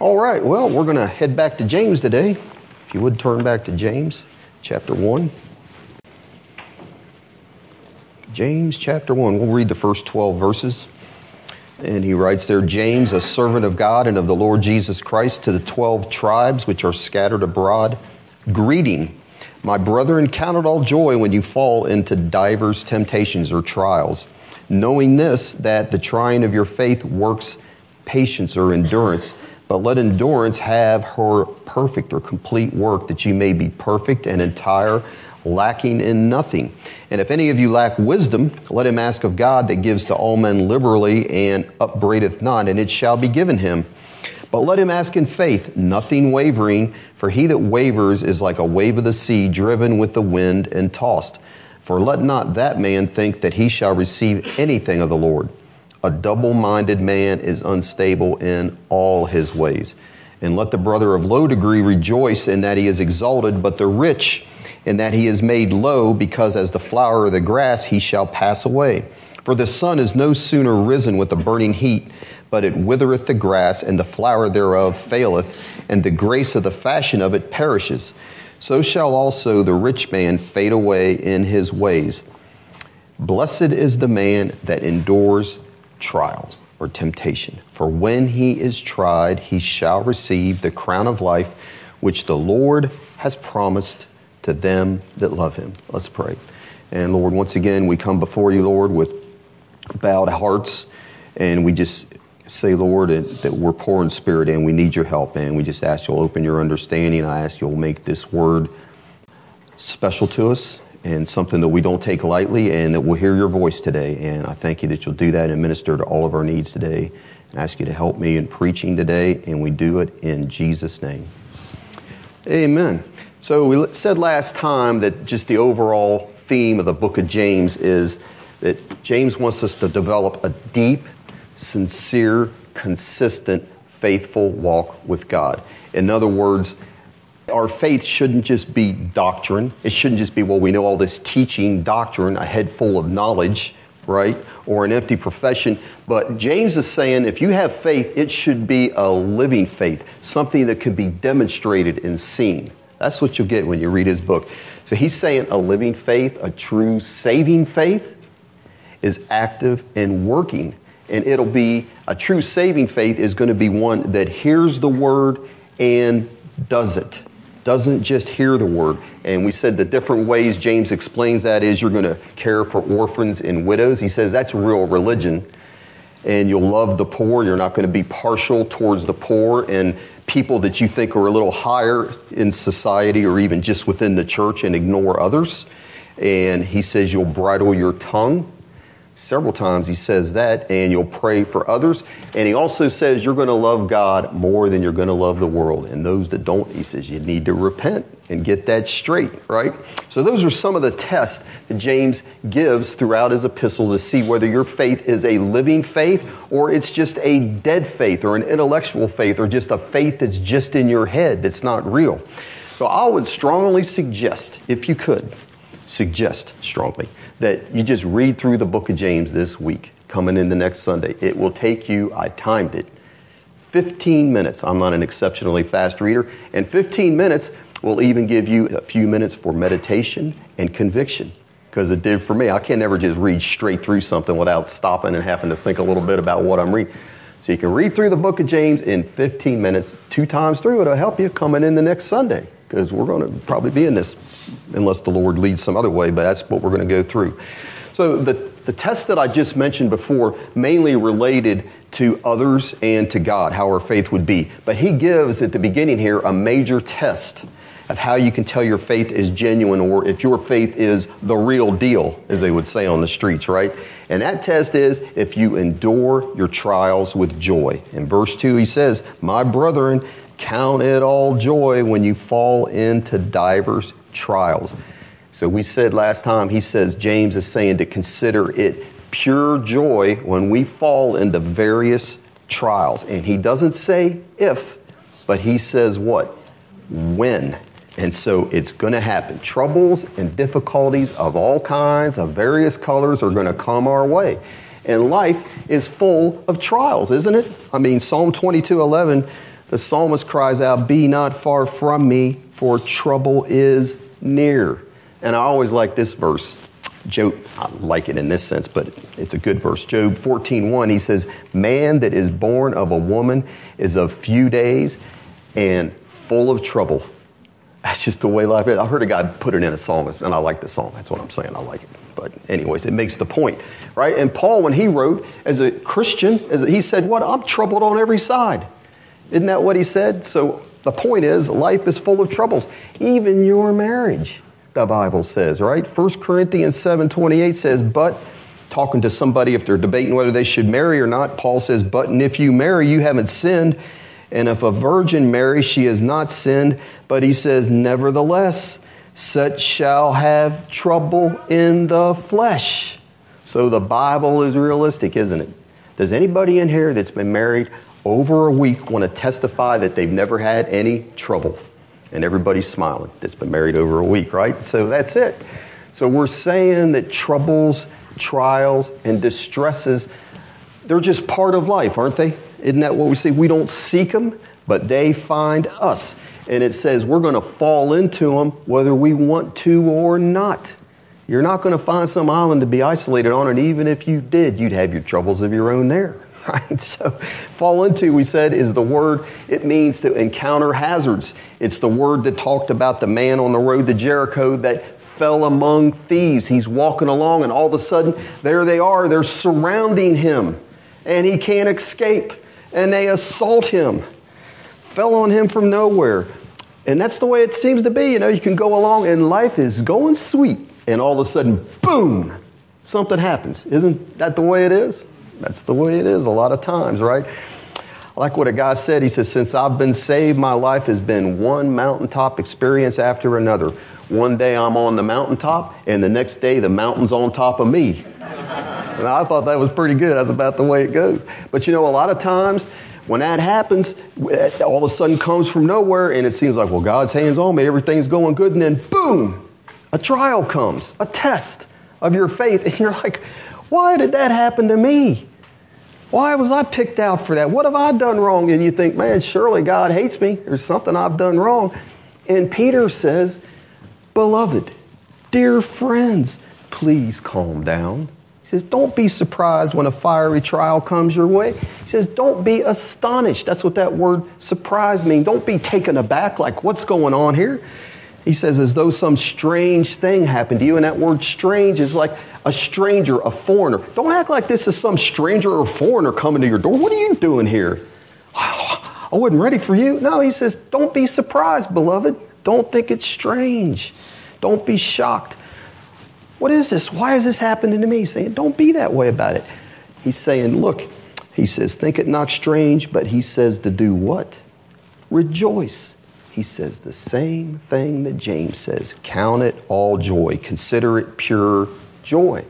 All right, well, we're going to head back to James today. If you would turn back to James chapter 1. James chapter 1. We'll read the first 12 verses. And he writes there James, a servant of God and of the Lord Jesus Christ, to the 12 tribes which are scattered abroad, greeting. My brethren, count it all joy when you fall into divers temptations or trials, knowing this, that the trying of your faith works patience or endurance. But let endurance have her perfect or complete work, that you may be perfect and entire, lacking in nothing. And if any of you lack wisdom, let him ask of God that gives to all men liberally and upbraideth not, and it shall be given him. But let him ask in faith, nothing wavering, for he that wavers is like a wave of the sea, driven with the wind and tossed. For let not that man think that he shall receive anything of the Lord. A double minded man is unstable in all his ways. And let the brother of low degree rejoice in that he is exalted, but the rich in that he is made low, because as the flower of the grass he shall pass away. For the sun is no sooner risen with a burning heat, but it withereth the grass, and the flower thereof faileth, and the grace of the fashion of it perishes. So shall also the rich man fade away in his ways. Blessed is the man that endures trials or temptation. For when he is tried, he shall receive the crown of life which the Lord has promised to them that love him. Let's pray. And Lord, once again, we come before you, Lord, with bowed hearts, and we just say, Lord, that we're poor in spirit and we need your help. And we just ask you'll open your understanding. I ask you'll make this word special to us and something that we don't take lightly and that we'll hear your voice today. And I thank you that you'll do that and minister to all of our needs today. And I ask you to help me in preaching today, and we do it in Jesus' name. Amen. So we said last time that just the overall theme of the book of James is that James wants us to develop a deep, sincere, consistent, faithful walk with God. In other words, our faith shouldn't just be doctrine. It shouldn't just be, well, we know all this teaching, doctrine, a head full of knowledge, right? Or an empty profession. But James is saying if you have faith, it should be a living faith, something that can be demonstrated and seen. That's what you'll get when you read his book. So he's saying a living faith, a true saving faith, is active and working. And it'll be a true saving faith is going to be one that hears the word and does it doesn't just hear the word. And we said the different ways James explains that is you're going to care for orphans and widows. He says that's real religion. And you'll love the poor. You're not going to be partial towards the poor and people that you think are a little higher in society or even just within the church and ignore others. And he says you'll bridle your tongue Several times he says that, and you'll pray for others. And he also says you're going to love God more than you're going to love the world. And those that don't, he says you need to repent and get that straight, right? So those are some of the tests that James gives throughout his epistle to see whether your faith is a living faith or it's just a dead faith or an intellectual faith or just a faith that's just in your head that's not real. So I would strongly suggest, if you could, suggest strongly that you just read through the book of James this week, coming in the next Sunday. It will take you, I timed it, 15 minutes. I'm not an exceptionally fast reader, and 15 minutes will even give you a few minutes for meditation and conviction. Because it did for me. I can never just read straight through something without stopping and having to think a little bit about what I'm reading. So you can read through the book of James in 15 minutes, two times through. It'll help you coming in the next Sunday because we're going to probably be in this unless the Lord leads some other way, but that's what we're going to go through. So the, the test that I just mentioned before mainly related to others and to God, how our faith would be. But he gives at the beginning here a major test of how you can tell your faith is genuine or if your faith is the real deal, as they would say on the streets, right? And that test is if you endure your trials with joy. In verse 2, he says, My brethren, count it all joy when you fall into divers trials. So we said last time, he says, James is saying to consider it pure joy when we fall into various trials. And he doesn't say if, but he says what? When. And so it's going to happen. Troubles and difficulties of all kinds, of various colors, are going to come our way. And life is full of trials, isn't it? I mean, Psalm 22 11 the psalmist cries out, Be not far from me, for trouble is near. And I always like this verse. Job, I like it in this sense, but it's a good verse. Job 14:1, he says, Man that is born of a woman is of few days and full of trouble. That's just the way life is. I heard a guy put it in a psalm, and I like the psalm. That's what I'm saying. I like it. But, anyways, it makes the point, right? And Paul, when he wrote as a Christian, as a, he said, What? I'm troubled on every side. Isn't that what he said? So, the point is, life is full of troubles, even your marriage the Bible says, right? 1 Corinthians 7:28 says, "But talking to somebody if they're debating whether they should marry or not, Paul says, "But if you marry, you haven't sinned, and if a virgin marries, she has not sinned." But he says, "Nevertheless, such shall have trouble in the flesh." So the Bible is realistic, isn't it? Does anybody in here that's been married over a week want to testify that they've never had any trouble? and everybody's smiling that's been married over a week, right? So that's it. So we're saying that troubles, trials, and distresses, they're just part of life, aren't they? Isn't that what we say? We don't seek them, but they find us. And it says we're going to fall into them whether we want to or not. You're not going to find some island to be isolated on, and even if you did, you'd have your troubles of your own there. Right? So, fall into, we said, is the word, it means to encounter hazards. It's the word that talked about the man on the road to Jericho that fell among thieves. He's walking along, and all of a sudden, there they are. They're surrounding him, and he can't escape, and they assault him. Fell on him from nowhere. And that's the way it seems to be. You know, you can go along, and life is going sweet, and all of a sudden, boom, something happens. Isn't that the way it is? That's the way it is a lot of times, right? Like what a guy said, he says, Since I've been saved, my life has been one mountaintop experience after another. One day I'm on the mountaintop, and the next day the mountain's on top of me. and I thought that was pretty good. That's about the way it goes. But you know, a lot of times when that happens, all of a sudden comes from nowhere, and it seems like, well, God's hands on me, everything's going good, and then boom, a trial comes, a test of your faith, and you're like, why did that happen to me? Why was I picked out for that? What have I done wrong? And you think, man, surely God hates me. There's something I've done wrong. And Peter says, Beloved, dear friends, please calm down. He says, Don't be surprised when a fiery trial comes your way. He says, Don't be astonished. That's what that word surprise means. Don't be taken aback, like, what's going on here? He says, as though some strange thing happened to you. And that word strange is like a stranger, a foreigner. Don't act like this is some stranger or foreigner coming to your door. What are you doing here? I wasn't ready for you. No, he says, don't be surprised, beloved. Don't think it's strange. Don't be shocked. What is this? Why is this happening to me? He's saying, don't be that way about it. He's saying, look, he says, think it not strange, but he says to do what? Rejoice he says the same thing that James says count it all joy, consider it pure joy.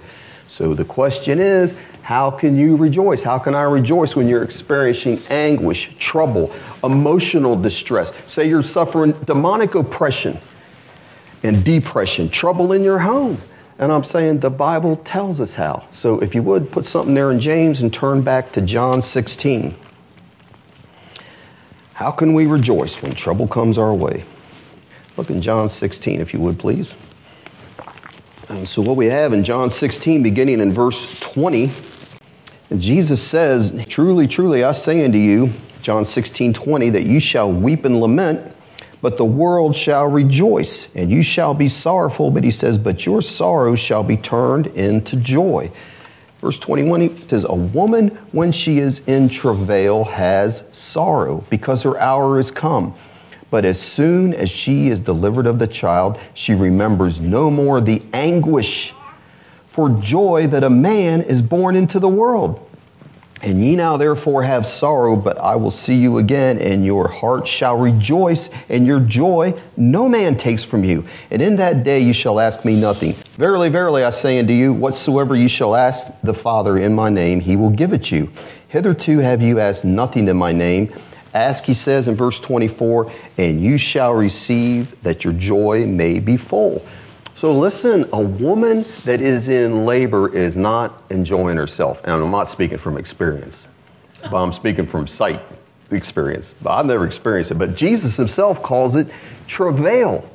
So the question is, how can you rejoice? How can I rejoice when you're experiencing anguish, trouble, emotional distress? Say you're suffering demonic oppression and depression, trouble in your home. And I'm saying the Bible tells us how. So if you would, put something there in James and turn back to John 16. How can we rejoice when trouble comes our way? Look in John 16, if you would, please. And so, what we have in John 16, beginning in verse 20, Jesus says, Truly, truly, I say unto you, John 16, 20, that you shall weep and lament, but the world shall rejoice, and you shall be sorrowful. But he says, But your sorrow shall be turned into joy. Verse 21 he says, A woman, when she is in travail, has sorrow because her hour is come. But as soon as she is delivered of the child, she remembers no more the anguish for joy that a man is born into the world. And ye now therefore have sorrow, but I will see you again, and your heart shall rejoice, and your joy no man takes from you. And in that day you shall ask me nothing. Verily, verily, I say unto you, whatsoever you shall ask the Father in my name, he will give it you. Hitherto have you asked nothing in my name. Ask, he says in verse 24, and you shall receive that your joy may be full. So listen, a woman that is in labor is not enjoying herself. And I'm not speaking from experience, but I'm speaking from sight. experience. But I've never experienced it, but Jesus himself calls it travail.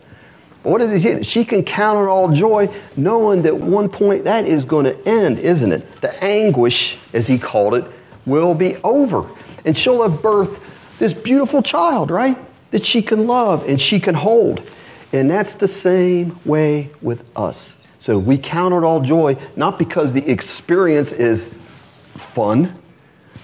What is it? She can count on all joy, knowing that one point that is going to end, isn't it? The anguish, as he called it, will be over. And she'll have birthed this beautiful child, right? That she can love and she can hold. And that's the same way with us. So we count it all joy, not because the experience is fun,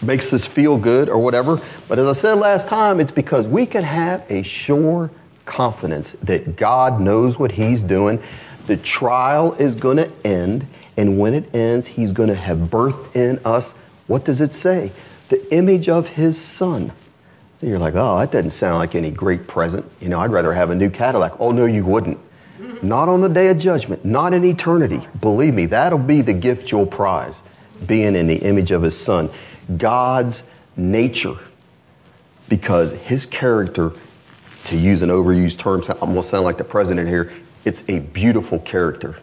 makes us feel good or whatever, but as I said last time, it's because we can have a sure confidence that God knows what He's doing. The trial is going to end, and when it ends, He's going to have birthed in us. What does it say? The image of His Son. You're like, oh, that doesn't sound like any great present. You know, I'd rather have a new Cadillac. Oh, no, you wouldn't. Not on the day of judgment, not in eternity. Believe me, that'll be the gift you'll prize, being in the image of His Son. God's nature, because His character to use an overused term, I'm going to sound like the president here, it's a beautiful character.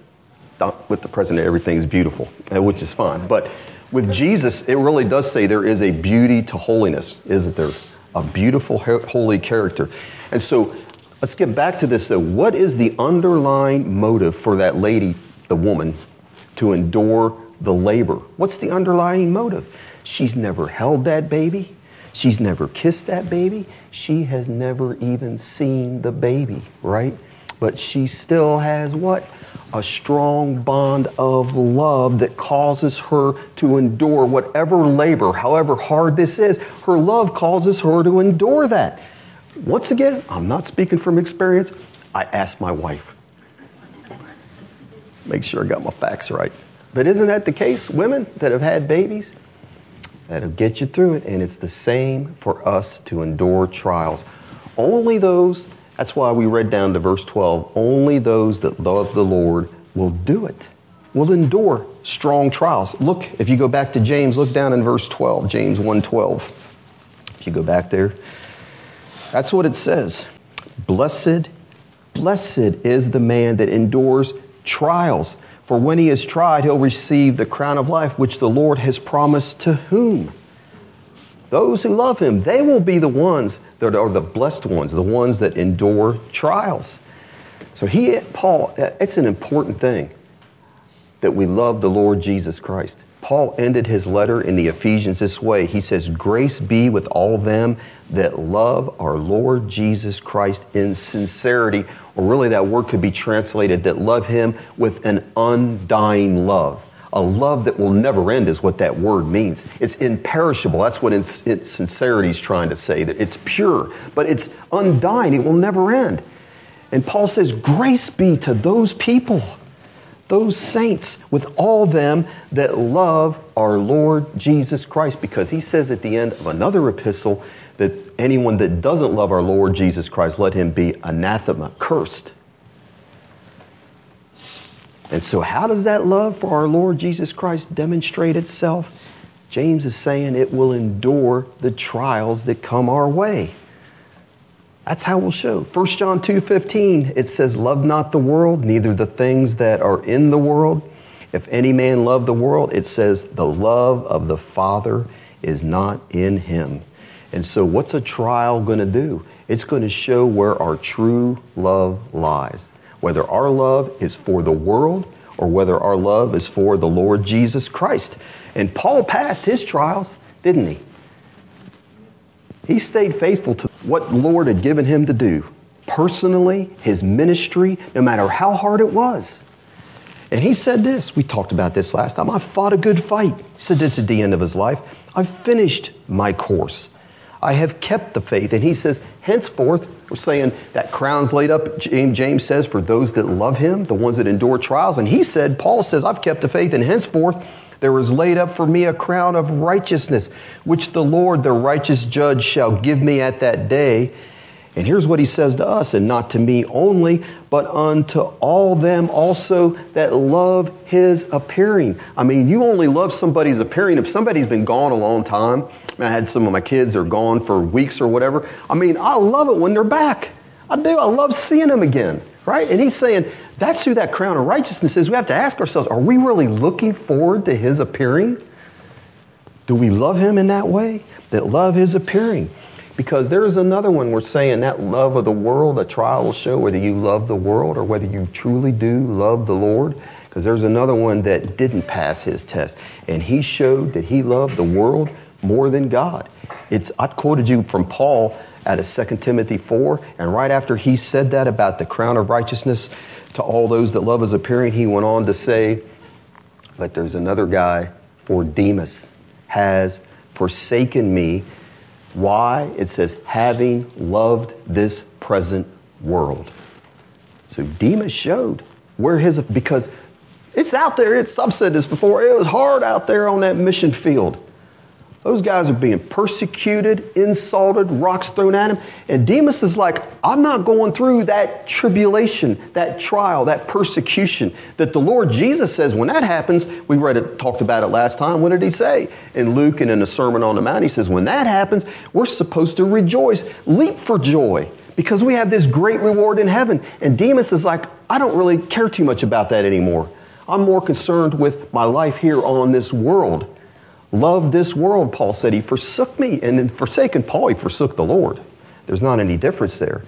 With the president, everything's beautiful, uh, which is fine. But with Jesus, it really does say there is a beauty to holiness, isn't there? A beautiful, holy character. And so let's get back to this though. What is the underlying motive for that lady, the woman, to endure the labor? What's the underlying motive? She's never held that baby. She's never kissed that baby. She has never even seen the baby, right? But she still has what? A strong bond of love that causes her to endure whatever labor, however hard this is. Her love causes her to endure that. Once again, I'm not speaking from experience. I asked my wife. Make sure I got my facts right. But isn't that the case? Women that have had babies, that'll get you through it. And it's the same for us to endure trials. Only those, that's why we read down to verse 12, only those that love the Lord will do it, will endure strong trials. Look, if you go back to James, look down in verse 12, James 1:12. If you go back there, that's what it says. Blessed, blessed is the man that endures trials for when he is tried, he'll receive the crown of life which the Lord has promised to whom? Those who love him. They will be the ones that are the blessed ones, the ones that endure trials. So he, Paul, it's an important thing that we love the Lord Jesus Christ. Paul ended his letter in the Ephesians this way. He says, Grace be with all them that love our Lord Jesus Christ in sincerity or really that word could be translated that love him with an undying love. A love that will never end is what that word means. It's imperishable. That's what its, its sincerity is trying to say, that it's pure, but it's undying. It will never end. And Paul says, Grace be to those people, those saints, with all them that love our Lord Jesus Christ, because he says at the end of another epistle, that anyone that doesn't love our Lord Jesus Christ, let him be anathema, cursed. And so, how does that love for our Lord Jesus Christ demonstrate itself? James is saying it will endure the trials that come our way. That's how we'll show. 1 John 2:15 it says love not the world neither the things that are in the world. If any man love the world it says the love of the Father is not in him. And so, what's a trial going to do? It's going to show where our true love lies. Whether our love is for the world or whether our love is for the Lord Jesus Christ. And Paul passed his trials, didn't he? He stayed faithful to what the Lord had given him to do personally, his ministry, no matter how hard it was. And he said this, we talked about this last time. I fought a good fight. He said this at the end of his life. I've finished my course. I have kept the faith. And he says, henceforth, we're saying that crown's laid up, James says, for those that love him, the ones that endure trials. And he said, Paul says, I've kept the faith, and henceforth there is laid up for me a crown of righteousness, which the Lord, the righteous judge, shall give me at that day. And here's what he says to us, and not to me only, but unto all them also that love his appearing. I mean, you only love somebody's appearing if somebody's been gone a long time I had some of my kids are gone for weeks or whatever. I mean, I love it when they're back. I do. I love seeing them again, right? And he's saying that's who that crown of righteousness is. We have to ask ourselves are we really looking forward to his appearing? Do we love him in that way? That love his appearing. Because there is another one we're saying that love of the world, a trial will show whether you love the world or whether you truly do love the Lord. Because there's another one that didn't pass his test. And he showed that he loved the world more than God. It's, I quoted you from Paul out of 2 Timothy 4. And right after he said that about the crown of righteousness to all those that love his appearing, he went on to say, But there's another guy, for Demas has forsaken me. Why? It says, having loved this present world. So Demas showed where his, because it's out there. It's, I've said this before. It was hard out there on that mission field. Those guys are being persecuted, insulted, rocks thrown at him. And Demas is like, I'm not going through that tribulation, that trial, that persecution that the Lord Jesus says when that happens. We read it, talked about it last time. What did he say? In Luke and in the Sermon on the Mount, he says, when that happens, we're supposed to rejoice, leap for joy, because we have this great reward in heaven. And Demas is like, I don't really care too much about that anymore. I'm more concerned with my life here on this world loved this world, Paul said. He forsook me. And in forsaken Paul, he forsook the Lord. There's not any difference there.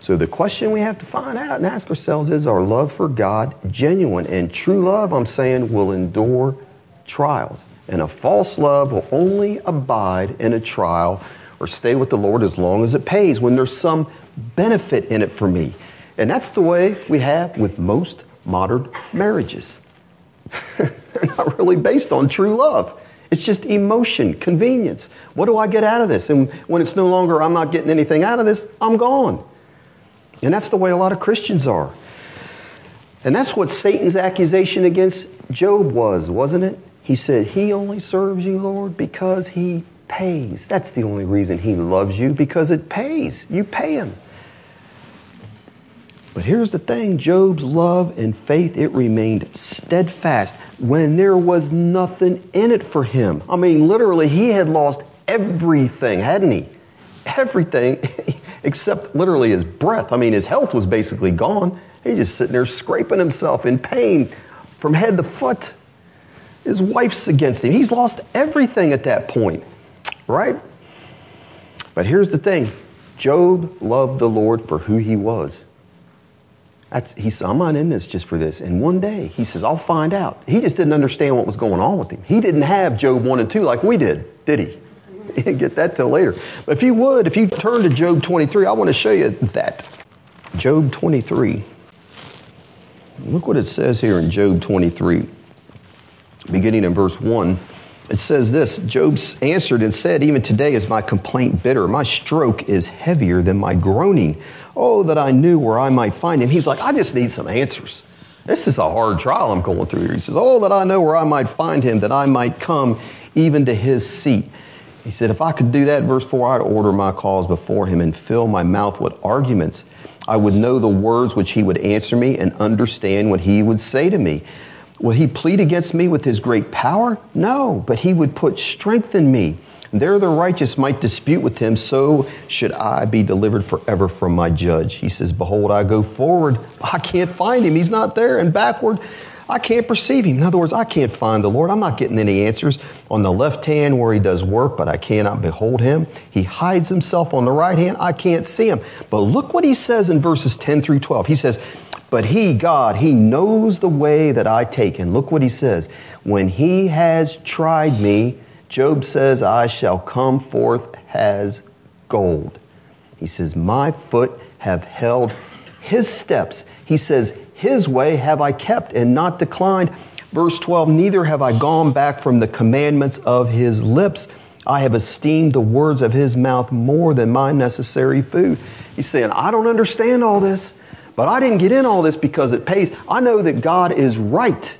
So the question we have to find out and ask ourselves is our love for God genuine? And true love, I'm saying, will endure trials. And a false love will only abide in a trial or stay with the Lord as long as it pays when there's some benefit in it for me. And that's the way we have with most modern marriages. They're not really based on true love. It's just emotion, convenience. What do I get out of this? And when it's no longer, I'm not getting anything out of this, I'm gone. And that's the way a lot of Christians are. And that's what Satan's accusation against Job was, wasn't it? He said, He only serves you, Lord, because He pays. That's the only reason He loves you, because it pays. You pay Him. But here's the thing Job's love and faith, it remained steadfast when there was nothing in it for him. I mean, literally, he had lost everything, hadn't he? Everything except literally his breath. I mean, his health was basically gone. He's just sitting there scraping himself in pain from head to foot. His wife's against him. He's lost everything at that point, right? But here's the thing Job loved the Lord for who he was. That's, he said, I'm not in this just for this. And one day, he says, I'll find out. He just didn't understand what was going on with him. He didn't have Job 1 and 2 like we did, did he? He didn't get that till later. But if you would, if you turn to Job 23, I want to show you that. Job 23. Look what it says here in Job 23, beginning in verse 1. It says this Job answered and said, Even today is my complaint bitter. My stroke is heavier than my groaning. Oh, that I knew where I might find him. He's like, I just need some answers. This is a hard trial I'm going through here. He says, Oh, that I know where I might find him, that I might come even to his seat. He said, If I could do that, verse 4, I'd order my cause before him and fill my mouth with arguments. I would know the words which he would answer me and understand what he would say to me. Will he plead against me with his great power? No, but he would put strength in me. There the righteous might dispute with him, so should I be delivered forever from my judge. He says, Behold, I go forward. I can't find him. He's not there. And backward, I can't perceive him. In other words, I can't find the Lord. I'm not getting any answers on the left hand where he does work, but I cannot behold him. He hides himself on the right hand. I can't see him. But look what he says in verses 10 through 12. He says, but he, God, he knows the way that I take. And look what he says. When he has tried me, Job says, I shall come forth as gold. He says, My foot have held his steps. He says, His way have I kept and not declined. Verse 12, neither have I gone back from the commandments of his lips. I have esteemed the words of his mouth more than my necessary food. He's saying, I don't understand all this, but I didn't get in all this because it pays. I know that God is right.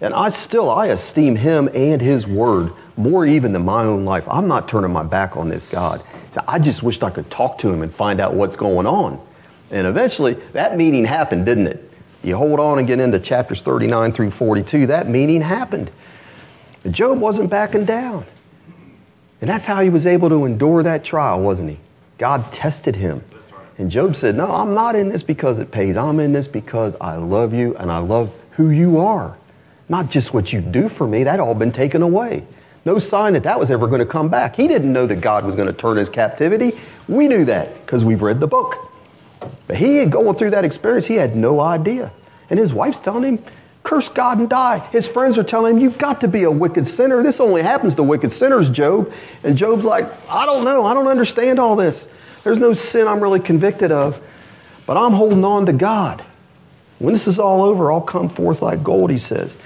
And I still, I esteem him and his word more even than my own life. I'm not turning my back on this God. So I just wished I could talk to him and find out what's going on. And eventually, that meeting happened, didn't it? You hold on and get into chapters 39 through 42. That meeting happened. Job wasn't backing down. And that's how he was able to endure that trial, wasn't he? God tested him. And Job said, No, I'm not in this because it pays. I'm in this because I love you and I love who you are. Not just what you do for me, that all been taken away. No sign that that was ever going to come back. He didn't know that God was going to turn his captivity. We knew that because we've read the book. But he had going through that experience, he had no idea. And his wife's telling him, curse God and die. His friends are telling him, You've got to be a wicked sinner. This only happens to wicked sinners, Job. And Job's like, I don't know. I don't understand all this. There's no sin I'm really convicted of, but I'm holding on to God. When this is all over, I'll come forth like gold, he says.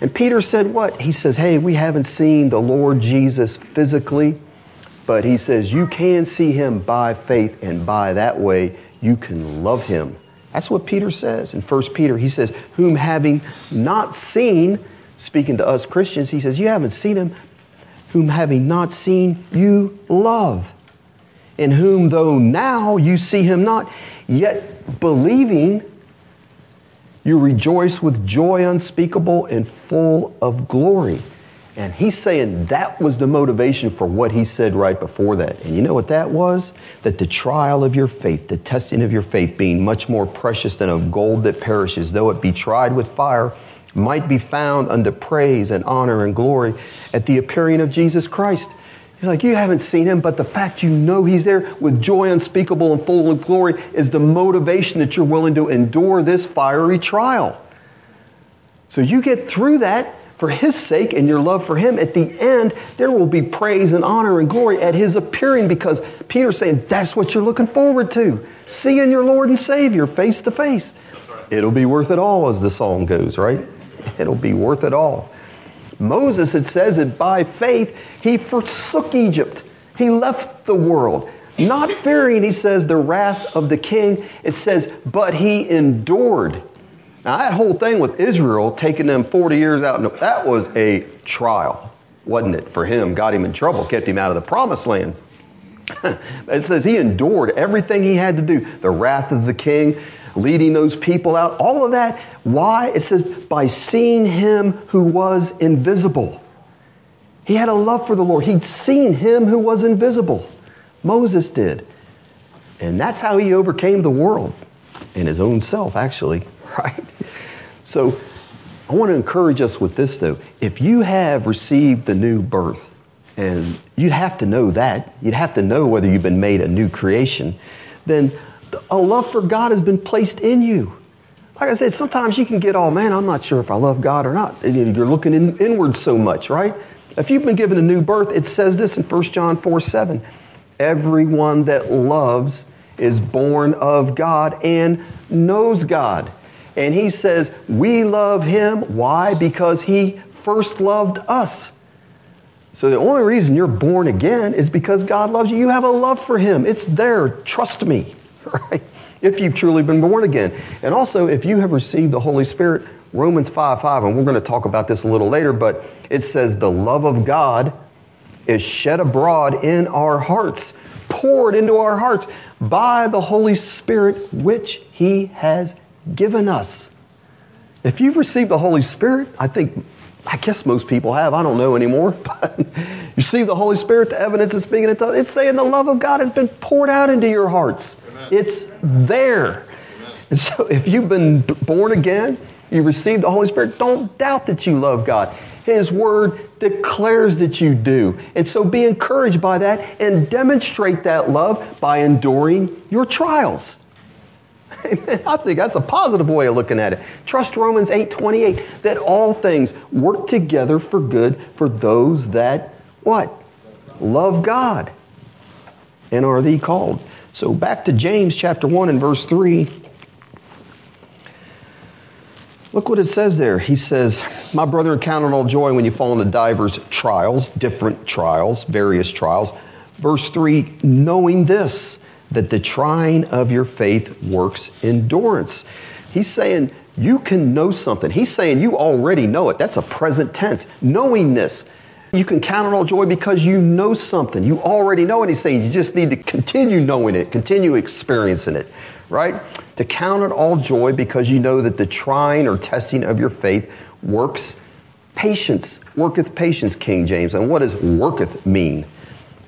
And Peter said, What? He says, Hey, we haven't seen the Lord Jesus physically, but he says, You can see him by faith, and by that way, you can love him that's what Peter says in 1 Peter. He says, Whom having not seen, speaking to us Christians, he says, You haven't seen him, whom having not seen, you love. In whom, though now you see him not, yet believing, you rejoice with joy unspeakable and full of glory. And he's saying that was the motivation for what he said right before that. And you know what that was? That the trial of your faith, the testing of your faith, being much more precious than of gold that perishes, though it be tried with fire, might be found unto praise and honor and glory at the appearing of Jesus Christ. He's like, you haven't seen him, but the fact you know he's there with joy unspeakable and full of glory is the motivation that you're willing to endure this fiery trial. So you get through that for his sake and your love for him, at the end, there will be praise and honor and glory at his appearing because Peter's saying that's what you're looking forward to. Seeing your Lord and Savior face to face. It'll be worth it all, as the song goes, right? It'll be worth it all. Moses, it says that by faith, he forsook Egypt. He left the world. Not fearing, he says, the wrath of the king. It says, but he endured now, that whole thing with Israel taking them 40 years out, that was a trial, wasn't it, for him? Got him in trouble, kept him out of the promised land. it says he endured everything he had to do the wrath of the king, leading those people out, all of that. Why? It says, by seeing him who was invisible. He had a love for the Lord. He'd seen him who was invisible. Moses did. And that's how he overcame the world and his own self, actually. right? So I want to encourage us with this though. If you have received the new birth, and you'd have to know that, you'd have to know whether you've been made a new creation, then a love for God has been placed in you. Like I said, sometimes you can get, oh man, I'm not sure if I love God or not. You're looking in, inward so much, right? If you've been given a new birth, it says this in 1 John 4 7. Everyone that loves is born of God and knows God. And he says, We love him. Why? Because he first loved us. So the only reason you're born again is because God loves you. You have a love for him. It's there. Trust me, right? If you've truly been born again. And also, if you have received the Holy Spirit, Romans 5 5, and we're going to talk about this a little later, but it says, The love of God is shed abroad in our hearts, poured into our hearts by the Holy Spirit, which He has given us. If you've received the Holy Spirit, I think, I guess most people have, I don't know anymore, but you receive the Holy Spirit, the evidence is speaking it's saying the love of God has been poured out into your hearts. It's there. And so if you've been born again, you received the Holy Spirit, don't doubt that you love God. His Word declares that you do. And so be encouraged by that and demonstrate that love by enduring your trials. I think that's a positive way of looking at it. Trust Romans 8:28 that all things work together for good for those that what? Love God and are thee called. So back to James chapter 1 and verse 3. Look what it says there. He says, My brother, count it all joy when you fall into divers trials, different trials, various trials. Verse 3 knowing this, that the trying of your faith works endurance. He's saying you can know something. He's saying you already know it. That's a present tense. Knowing this. You can count on all joy because you know something. You already know it. He's saying you just need to continue knowing it, continue experiencing it, right? To count it all joy because you know that the trying or testing of your faith works patience. Worketh patience, King James. And what does worketh mean?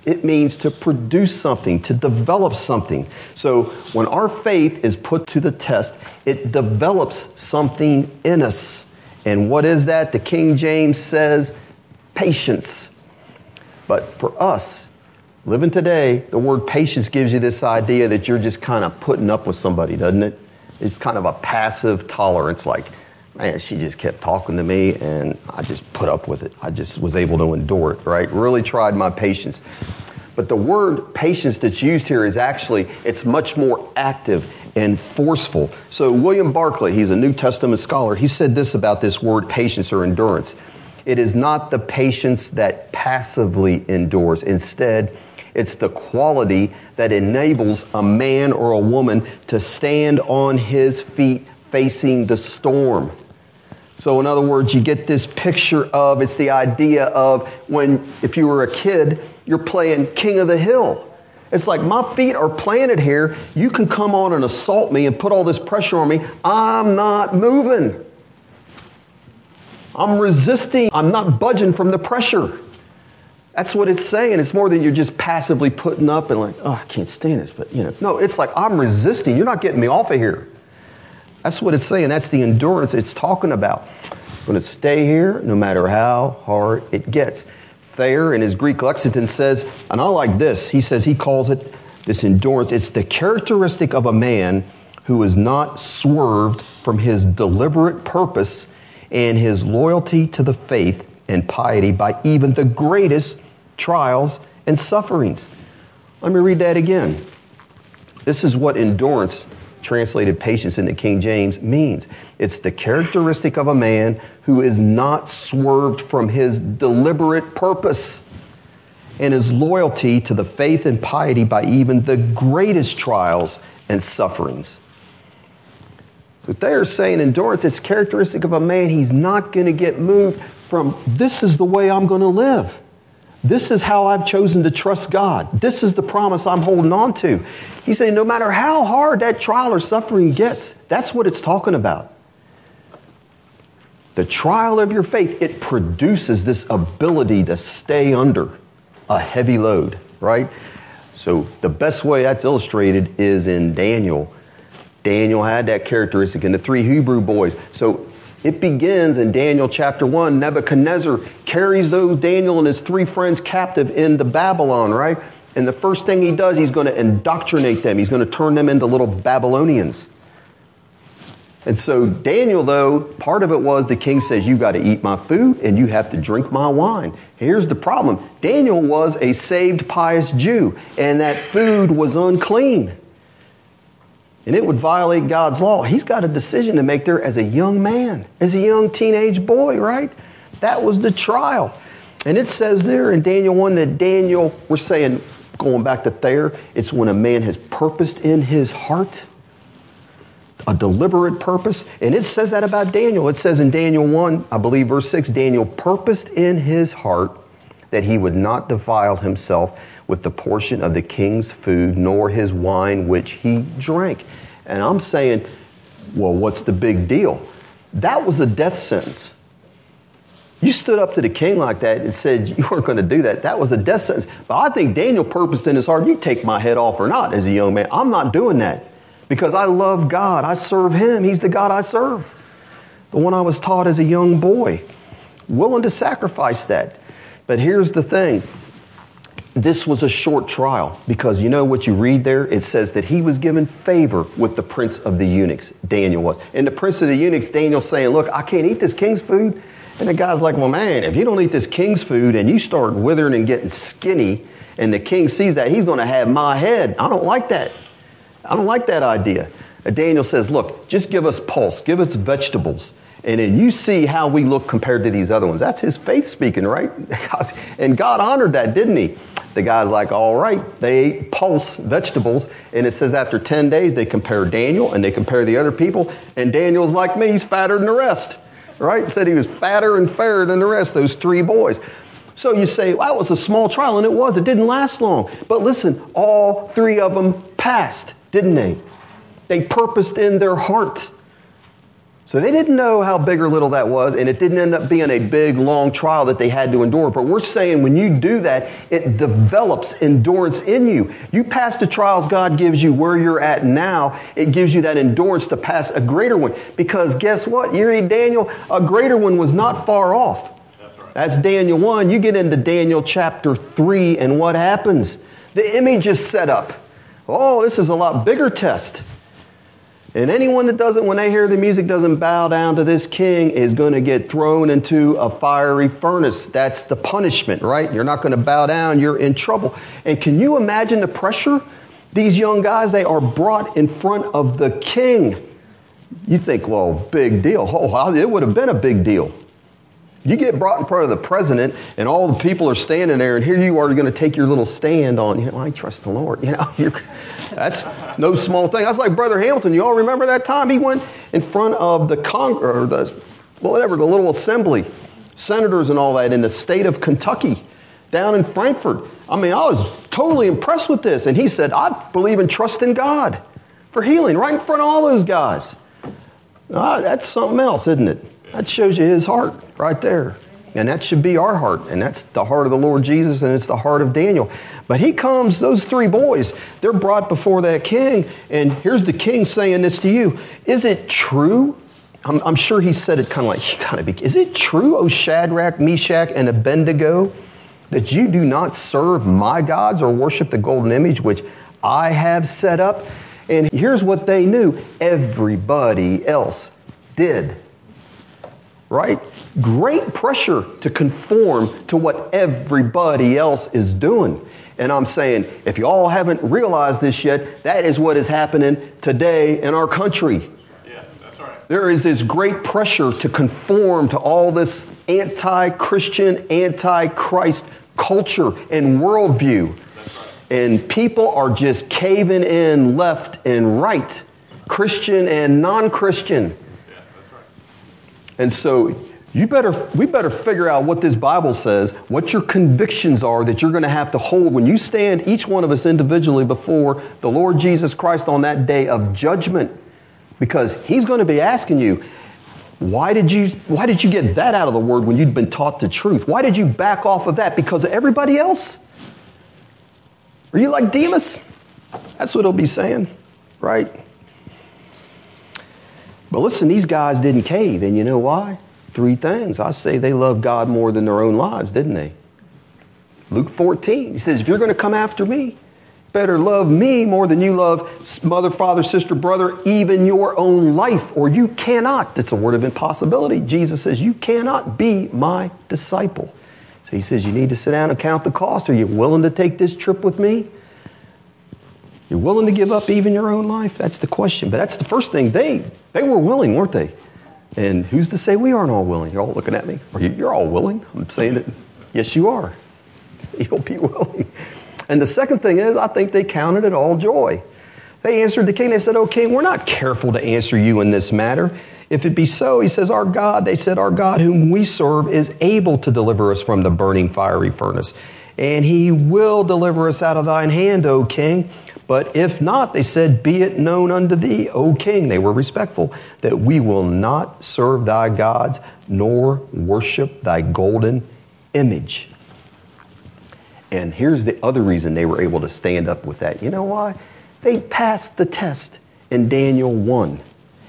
It means to produce something, to develop something. So when our faith is put to the test, it develops something in us. And what is that? The King James says patience. But for us, living today, the word patience gives you this idea that you're just kind of putting up with somebody, doesn't it? It's kind of a passive tolerance, like, man, she just kept talking to me and I just put up with it. I just was able to endure it, right? Really tried my patience. But the word patience that's used here is actually, it's much more active and forceful. So William Barclay, he's a New Testament scholar, he said this about this word patience or endurance. It is not the patience that passively endures. Instead, it's the quality that enables a man or a woman to stand on his feet facing the storm. So, in other words, you get this picture of it's the idea of when, if you were a kid, you're playing King of the Hill. It's like my feet are planted here. You can come on and assault me and put all this pressure on me. I'm not moving. I'm resisting. I'm not budging from the pressure. That's what it's saying. It's more than you're just passively putting up and like, oh, I can't stand this. But, you know, no, it's like I'm resisting. You're not getting me off of here. That's what it's saying. That's the endurance it's talking about. I'm going to stay here no matter how hard it gets. Thayer in his Greek lexicon says, and I like this, he says he calls it this endurance. It's the characteristic of a man who is not swerved from his deliberate purpose and his loyalty to the faith and piety by even the greatest trials and sufferings. Let me read that again. This is what endurance, translated patience into King James, means. It's the characteristic of a man who is not swerved from his deliberate purpose and his loyalty to the faith and piety by even the greatest trials and sufferings. So they're saying endurance, it's characteristic of a man. He's not going to get moved from this is the way I'm going to live. This is how I've chosen to trust God. This is the promise I'm holding on to. He's saying no matter how hard that trial or suffering gets, that's what it's talking about. The trial of your faith, it produces this ability to stay under a heavy load, right? So the best way that's illustrated is in Daniel. Daniel had that characteristic in the three Hebrew boys. So it begins in Daniel chapter 1. Nebuchadnezzar carries those Daniel and his three friends captive into Babylon, right? And the first thing he does, he's going to indoctrinate them. He's going to turn them into little Babylonians. And so, Daniel, though, part of it was the king says, You got to eat my food and you have to drink my wine. Here's the problem Daniel was a saved, pious Jew, and that food was unclean and it would violate God's law. He's got a decision to make there as a young man, as a young teenage boy, right? That was the trial. And it says there in Daniel 1 that Daniel, we're saying, going back to Thayer, it's when a man has purposed in his heart a deliberate purpose. And it says that about Daniel. It says in Daniel 1, I believe verse 6, Daniel purposed in his heart that he would not defile himself with the portion of the king's food, nor his wine which he drank. And I'm saying, well, what's the big deal? That was a death sentence. You stood up to the king like that and said you weren't going to do that. That was a death sentence. But I think Daniel purposed in his heart, you take my head off or not as a young man. I'm not doing that because I love God. I serve him. He's the God I serve. The one I was taught as a young boy, willing to sacrifice that. But here's the thing this was a short trial because you know what you read there? It says that he was given favor with the prince of the eunuchs, Daniel was. And the prince of the eunuchs, Daniel saying, Look, I can't eat this king's food. And the guy's like, Well, man, if you don't eat this king's food and you start withering and getting skinny, and the king sees that, he's going to have my head. I don't like that. I don't like that idea. Daniel says, Look, just give us pulse, give us vegetables. And then you see how we look compared to these other ones. That's his faith speaking, right? and God honored that, didn't he? The guy's like, all right, they ate pulse vegetables. And it says after 10 days, they compare Daniel and they compare the other people. And Daniel's like me, he's fatter than the rest, right? It said he was fatter and fairer than the rest, those three boys. So you say, well, that was a small trial, and it was. It didn't last long. But listen, all three of them passed, didn't they? They purposed in their heart so they didn't know how big or little that was, and it didn't end up being a big, long trial that they had to endure. But we're saying when you do that, it develops endurance in you. You pass the trials God gives you where you're at now, it gives you that endurance to pass a greater one. Because guess what? You read Daniel, a greater one was not far off. That's Daniel 1. You get into Daniel chapter 3, and what happens? The image is set up. Oh, this is a lot bigger test. And anyone that doesn't, when they hear the music, doesn't bow down to this king is going to get thrown into a fiery furnace. That's the punishment, right? You're not going to bow down, you're in trouble. And can you imagine the pressure? These young guys, they are brought in front of the king. You think, well, big deal. Oh, it would have been a big deal. You get brought in front of the president, and all the people are standing there, and here you are going to take your little stand on, you know, I trust the Lord. You know, that's no small thing. That's like Brother Hamilton. You all remember that time he went in front of the Congress, or the, whatever, the little assembly, senators and all that in the state of Kentucky, down in Frankfort. I mean, I was totally impressed with this. And he said, I believe in trust in God for healing, right in front of all those guys. Ah, that's something else, isn't it? That shows you his heart right there. And that should be our heart. And that's the heart of the Lord Jesus, and it's the heart of Daniel. But he comes, those three boys, they're brought before that king. And here's the king saying this to you Is it true? I'm, I'm sure he said it kind of like, you gotta be, is it true, O Shadrach, Meshach, and Abednego, that you do not serve my gods or worship the golden image which I have set up? And here's what they knew everybody else did right? Great pressure to conform to what everybody else is doing. And I'm saying, if you all haven't realized this yet, that is what is happening today in our country. Yeah, that's right. There is this great pressure to conform to all this anti Christian, anti Christ culture and worldview. And people are just caving in left and right, Christian and non Christian. And so you better, we better figure out what this Bible says, what your convictions are that you're going to have to hold when you stand, each one of us individually, before the Lord Jesus Christ on that day of judgment. Because He's going to be asking you, why did you, why did you get that out of the Word when you'd been taught the truth? Why did you back off of that? Because of everybody else? Are you like Demas? That's what he'll be saying, right? But listen, these guys didn't cave, and you know why? Three things. I say they loved God more than their own lives, didn't they? Luke 14, he says, if you're going to come after me, better love me more than you love mother, father, sister, brother, even your own life, or you cannot. That's a word of impossibility. Jesus says, You cannot be my disciple. So he says, You need to sit down and count the cost. Are you willing to take this trip with me? You're willing to give up even your own life? That's the question. But that's the first thing. They, they were willing, weren't they? And who's to say we aren't all willing? You're all looking at me. Are you, you're all willing. I'm saying it. yes, you are. You'll be willing. And the second thing is, I think they counted it all joy. They answered the king. They said, Oh, king, we're not careful to answer you in this matter. If it be so, he says, Our God, they said, Our God, whom we serve, is able to deliver us from the burning fiery furnace. And he will deliver us out of thine hand, O king. But if not, they said, Be it known unto thee, O king, they were respectful, that we will not serve thy gods, nor worship thy golden image. And here's the other reason they were able to stand up with that. You know why? They passed the test in Daniel 1.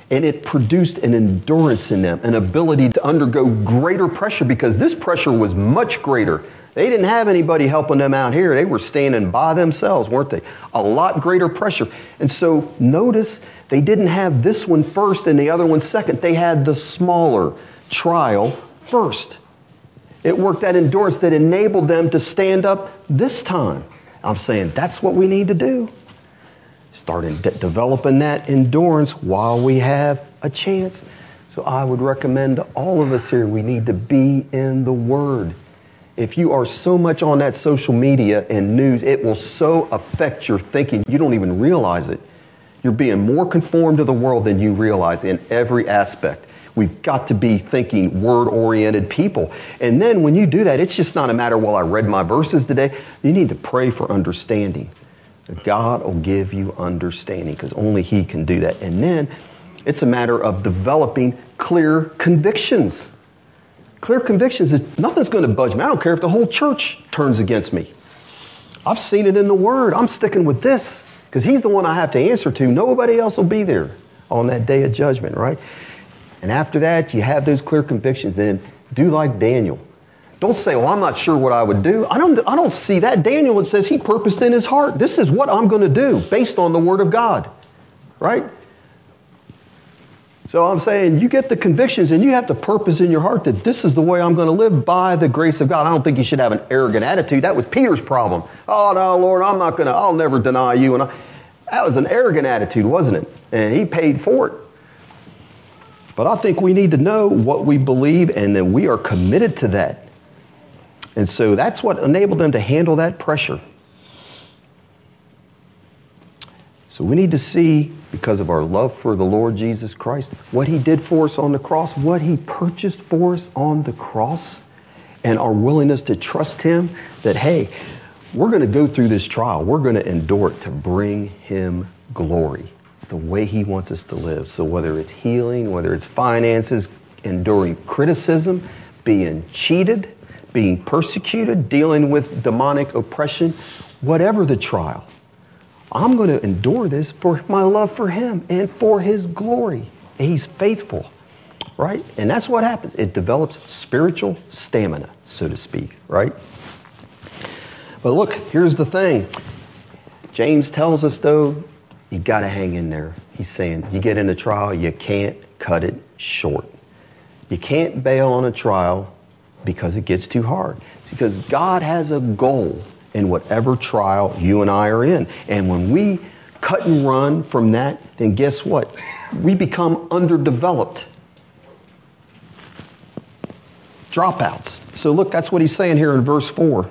And it produced an endurance in them, an ability to undergo greater pressure because this pressure was much greater they didn't have anybody helping them out here. They were standing by themselves, weren't they? A lot greater pressure. And so notice they didn't have this one first and the other one second. They had the smaller trial first. It worked that endurance that enabled them to stand up this time. I'm saying that's what we need to do. Start de- developing that endurance while we have a chance. So I would recommend to all of us here, we need to be in the Word if you are so much on that social media and news, it will so affect your thinking, you don't even realize it. You're being more conformed to the world than you realize in every aspect. We've got to be thinking word oriented people. And then when you do that, it's just not a matter, well, I read my verses today. You need to pray for understanding. God will give you understanding because only He can do that. And then it's a matter of developing clear convictions. Clear convictions is nothing's going to budge me. I don't care if the whole church turns against me. I've seen it in the Word. I'm sticking with this because He's the one I have to answer to. Nobody else will be there on that day of judgment, right? And after that, you have those clear convictions, then do like Daniel. Don't say, well, I'm not sure what I would do. I don't, I don't see that. Daniel, it says he purposed in his heart, this is what I'm going to do based on the Word of God, right? So I'm saying you get the convictions and you have the purpose in your heart that this is the way I'm going to live by the grace of God. I don't think you should have an arrogant attitude. That was Peter's problem. Oh, no, Lord, I'm not going to, I'll never deny you. And I, that was an arrogant attitude, wasn't it? And he paid for it. But I think we need to know what we believe and that we are committed to that. And so that's what enabled them to handle that pressure. So we need to see, because of our love for the Lord Jesus Christ, what He did for us on the cross, what He purchased for us on the cross, and our willingness to trust Him that, hey, we're going to go through this trial. We're going to endure it to bring Him glory. It's the way He wants us to live. So whether it's healing, whether it's finances, enduring criticism, being cheated, being persecuted, dealing with demonic oppression, whatever the trial, I'm going to endure this for my love for him and for his glory. He's faithful, right? And that's what happens. It develops spiritual stamina, so to speak, right? But look, here's the thing. James tells us, though, you got to hang in there. He's saying, you get in a trial, you can't cut it short. You can't bail on a trial because it gets too hard. It's because God has a goal in whatever trial you and I are in. And when we cut and run from that, then guess what? We become underdeveloped. Dropouts. So look, that's what he's saying here in verse 4.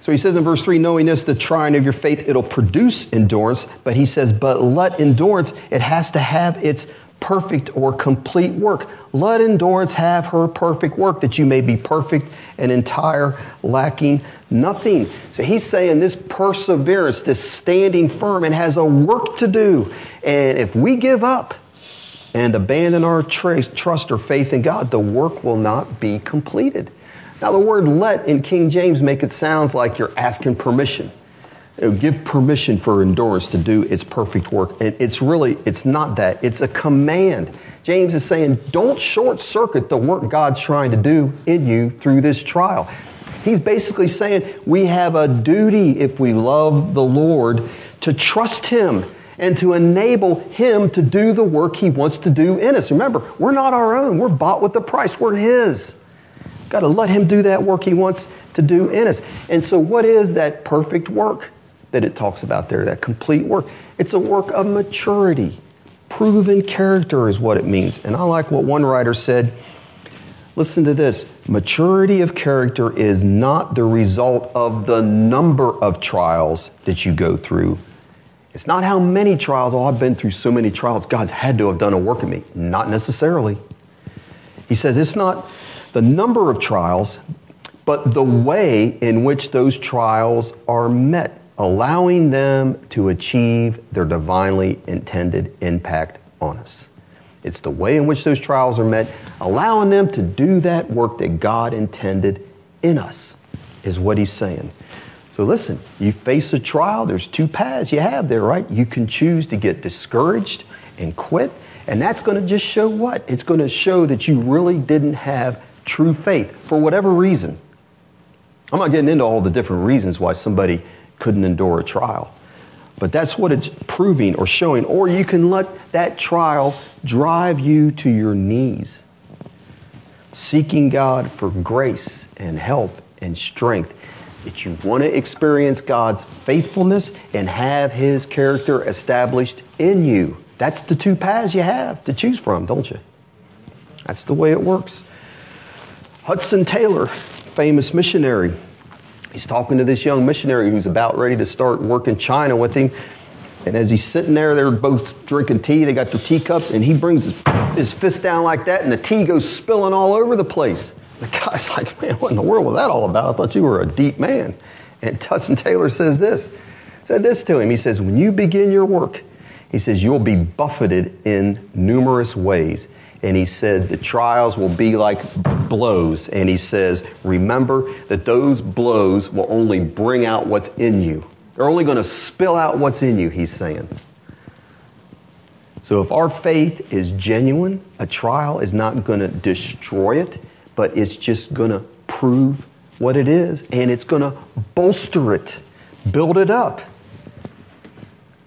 So he says in verse 3, knowing this, the trying of your faith, it'll produce endurance. But he says, but let endurance, it has to have its perfect or complete work. Let endurance have her perfect work, that you may be perfect and entire, lacking nothing. So he's saying this perseverance, this standing firm, and has a work to do. And if we give up and abandon our trust or faith in God, the work will not be completed. Now, the word let in King James make it sounds like you're asking permission Uh, give permission for endurance to do its perfect work. And it's really, it's not that. It's a command. James is saying, don't short circuit the work God's trying to do in you through this trial. He's basically saying we have a duty, if we love the Lord, to trust Him and to enable Him to do the work He wants to do in us. Remember, we're not our own. We're bought with the price. We're His. Got to let Him do that work He wants to do in us. And so, what is that perfect work? That it talks about there, that complete work. It's a work of maturity. Proven character is what it means. And I like what one writer said. Listen to this maturity of character is not the result of the number of trials that you go through. It's not how many trials, oh, I've been through so many trials, God's had to have done a work in me. Not necessarily. He says it's not the number of trials, but the way in which those trials are met allowing them to achieve their divinely intended impact on us. It's the way in which those trials are met, allowing them to do that work that God intended in us, is what he's saying. So listen, you face a trial, there's two paths you have there, right? You can choose to get discouraged and quit, and that's going to just show what? It's going to show that you really didn't have true faith for whatever reason. I'm not getting into all the different reasons why somebody couldn't endure a trial. But that's what it's proving or showing. Or you can let that trial drive you to your knees, seeking God for grace and help and strength. That you want to experience God's faithfulness and have His character established in you. That's the two paths you have to choose from, don't you? That's the way it works. Hudson Taylor, famous missionary, He's talking to this young missionary who's about ready to start working China with him. And as he's sitting there, they're both drinking tea. They got their teacups, and he brings his, his fist down like that, and the tea goes spilling all over the place. The guy's like, Man, what in the world was that all about? I thought you were a deep man. And Hudson Taylor says this, said this to him. He says, When you begin your work, he says, you'll be buffeted in numerous ways and he said the trials will be like blows. And he says, remember that those blows will only bring out what's in you. They're only going to spill out what's in you, he's saying. So if our faith is genuine, a trial is not going to destroy it, but it's just going to prove what it is and it's going to bolster it, build it up.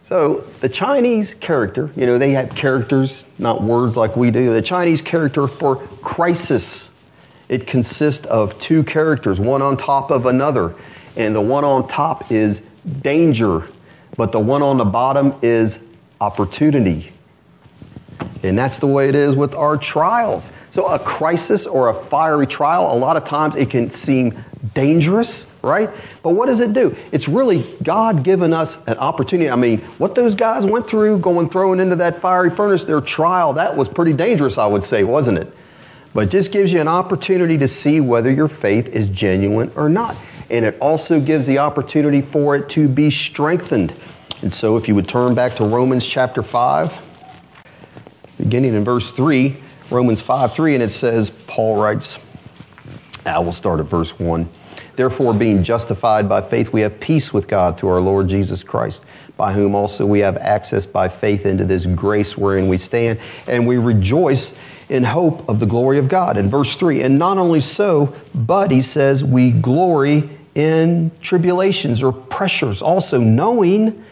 So the Chinese character, you know, they have characters, not words like we do. The Chinese character for crisis, it consists of two characters, one on top of another. And the one on top is danger, but the one on the bottom is opportunity. And that's the way it is with our trials. So, a crisis or a fiery trial, a lot of times it can seem dangerous, right? But what does it do? It's really God giving us an opportunity. I mean, what those guys went through going thrown into that fiery furnace, their trial, that was pretty dangerous, I would say, wasn't it? But it just gives you an opportunity to see whether your faith is genuine or not. And it also gives the opportunity for it to be strengthened. And so, if you would turn back to Romans chapter 5, beginning in verse 3, Romans 5 3, and it says, Paul writes, I will start at verse 1. Therefore, being justified by faith, we have peace with God through our Lord Jesus Christ, by whom also we have access by faith into this grace wherein we stand, and we rejoice in hope of the glory of God. In verse 3, and not only so, but he says, we glory in tribulations or pressures, also knowing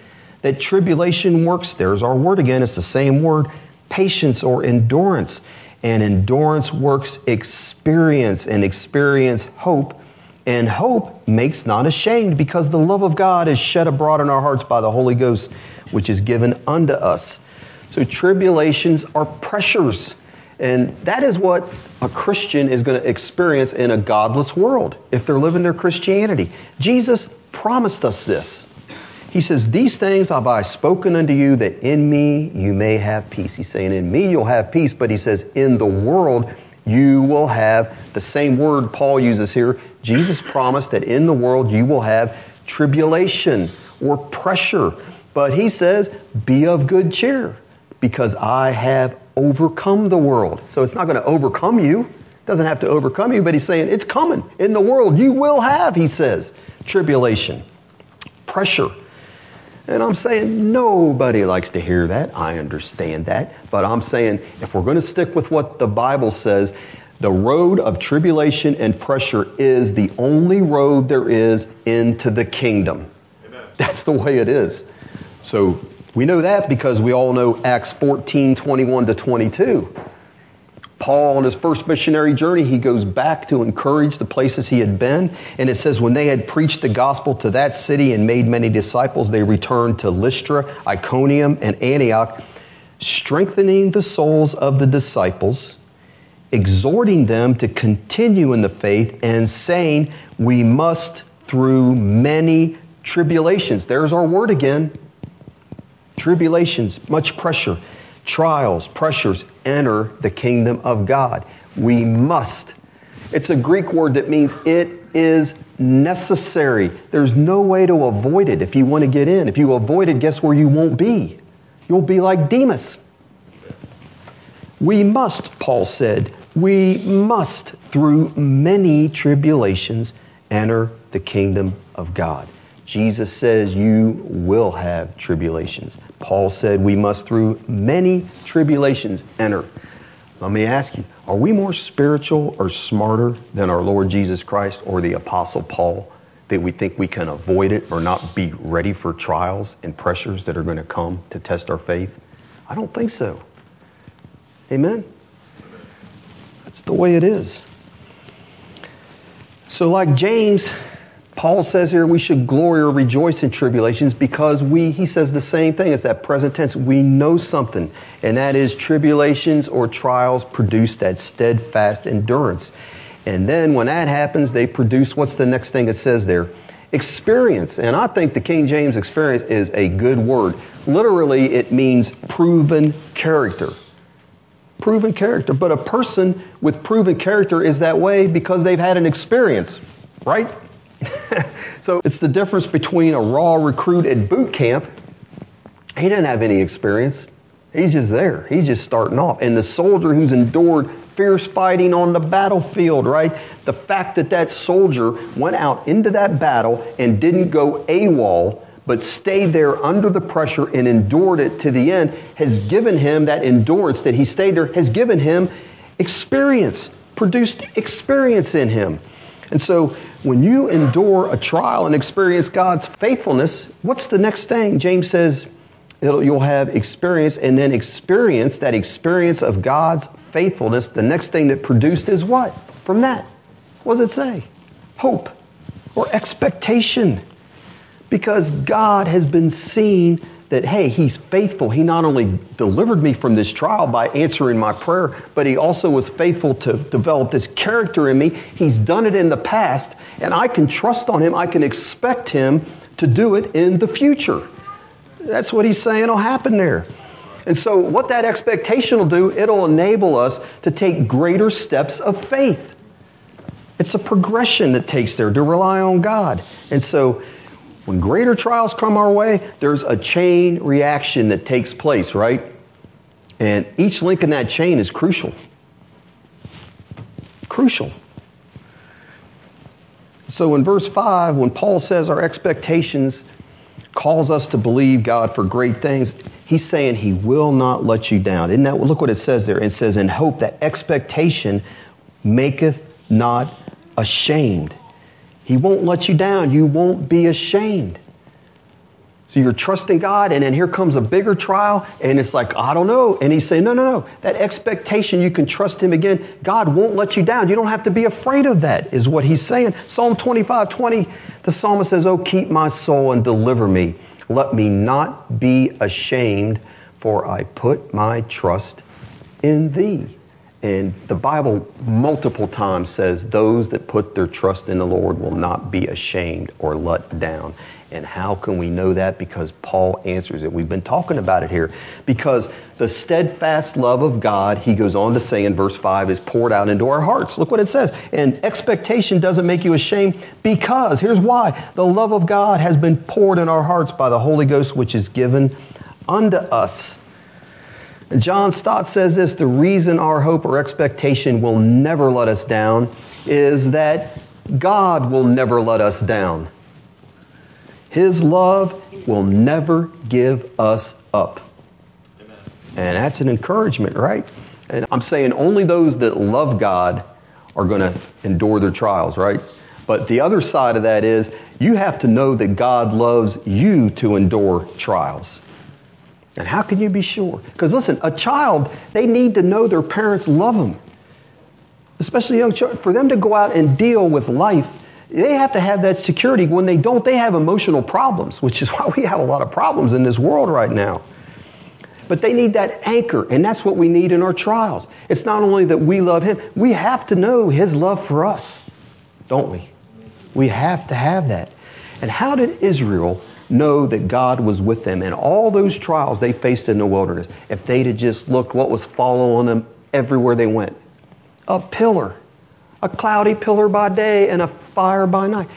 that tribulation works, there's our word again, it's the same word, patience or endurance. And endurance works experience, and experience hope and hope makes not ashamed because the love of God is shed abroad in our hearts by the Holy Ghost, which is given unto us. So tribulations are pressures. And that is what a Christian is going to experience in a godless world if they're living their Christianity. Jesus promised us this. He says, These things have I spoken unto you that in me you may have peace. He's saying, In me you'll have peace, but he says, In the world you will have the same word Paul uses here. Jesus promised that in the world you will have tribulation or pressure. But he says, be of good cheer because I have overcome the world. So it's not going to overcome you. It doesn't have to overcome you, but he's saying it's coming. In the world you will have, he says, tribulation, pressure. And I'm saying nobody likes to hear that. I understand that. But I'm saying if we're going to stick with what the Bible says, the road of tribulation and pressure is the only road there is into the kingdom. Amen. That's the way it is. So we know that because we all know Acts 14 21 to 22. Paul, on his first missionary journey, he goes back to encourage the places he had been. And it says, when they had preached the gospel to that city and made many disciples, they returned to Lystra, Iconium, and Antioch, strengthening the souls of the disciples, exhorting them to continue in the faith, and saying, We must through many tribulations. There's our word again. Tribulations, much pressure trials, pressures enter the kingdom of God. We must. It's a Greek word that means it is necessary. There's no way to avoid it if you want to get in. If you avoid it, guess where you won't be? You'll be like Demas. We must, Paul said, we must, through many tribulations, enter the kingdom of God. Jesus says you will have tribulations. Paul said we must through many tribulations enter. Let me ask you, are we more spiritual or smarter than our Lord Jesus Christ or the Apostle Paul that we think we can avoid it or not be ready for trials and pressures that are going to come to test our faith? I don't think so. Amen? That's the way it is. So, like James, Paul says here we should glory or rejoice in tribulations because we, he says the same thing as that present tense. We know something, and that is tribulations or trials produce that steadfast endurance. And then when that happens, they produce what's the next thing it says there? Experience. And I think the King James experience is a good word. Literally, it means proven character. Proven character. But a person with proven character is that way because they've had an experience, right? so it's the difference between a raw recruit at boot camp. He didn't have any experience. He's just there. He's just starting off. And the soldier who's endured fierce fighting on the battlefield, right? The fact that that soldier went out into that battle and didn't go AWOL, but stayed there under the pressure and endured it to the end has given him that endurance that he stayed there, has given him experience, produced experience in him. And so when you endure a trial and experience God's faithfulness, what's the next thing? James says you'll have experience, and then experience, that experience of God's faithfulness, the next thing that produced is what? From that. What does it say? Hope or expectation. Because God has been seen that, hey, He's faithful. He not only delivered me from this trial by answering my prayer, but He also was faithful to develop this character in me. He's done it in the past, and I can trust on Him. I can expect Him to do it in the future. That's what He's saying will happen there. And so, what that expectation will do, it'll enable us to take greater steps of faith. It's a progression that takes there to rely on God. And so, when greater trials come our way, there's a chain reaction that takes place, right? And each link in that chain is crucial. Crucial. So in verse 5, when Paul says our expectations calls us to believe God for great things, he's saying he will not let you down. Isn't that look what it says there? It says, in hope that expectation maketh not ashamed. He won't let you down. You won't be ashamed. So you're trusting God, and then here comes a bigger trial, and it's like, I don't know. And he's saying, No, no, no. That expectation, you can trust him again. God won't let you down. You don't have to be afraid of that, is what he's saying. Psalm 25 20, the psalmist says, Oh, keep my soul and deliver me. Let me not be ashamed, for I put my trust in thee. And the Bible multiple times says those that put their trust in the Lord will not be ashamed or let down. And how can we know that? Because Paul answers it. We've been talking about it here. Because the steadfast love of God, he goes on to say in verse 5, is poured out into our hearts. Look what it says. And expectation doesn't make you ashamed because, here's why the love of God has been poured in our hearts by the Holy Ghost, which is given unto us. John Stott says this the reason our hope or expectation will never let us down is that God will never let us down. His love will never give us up. Amen. And that's an encouragement, right? And I'm saying only those that love God are going to endure their trials, right? But the other side of that is you have to know that God loves you to endure trials. And how can you be sure? Because listen, a child, they need to know their parents love them. Especially young children. For them to go out and deal with life, they have to have that security. When they don't, they have emotional problems, which is why we have a lot of problems in this world right now. But they need that anchor, and that's what we need in our trials. It's not only that we love Him, we have to know His love for us, don't we? We have to have that. And how did Israel know that God was with them in all those trials they faced in the wilderness. If they'd have just looked what was following them everywhere they went a pillar, a cloudy pillar by day and a fire by night.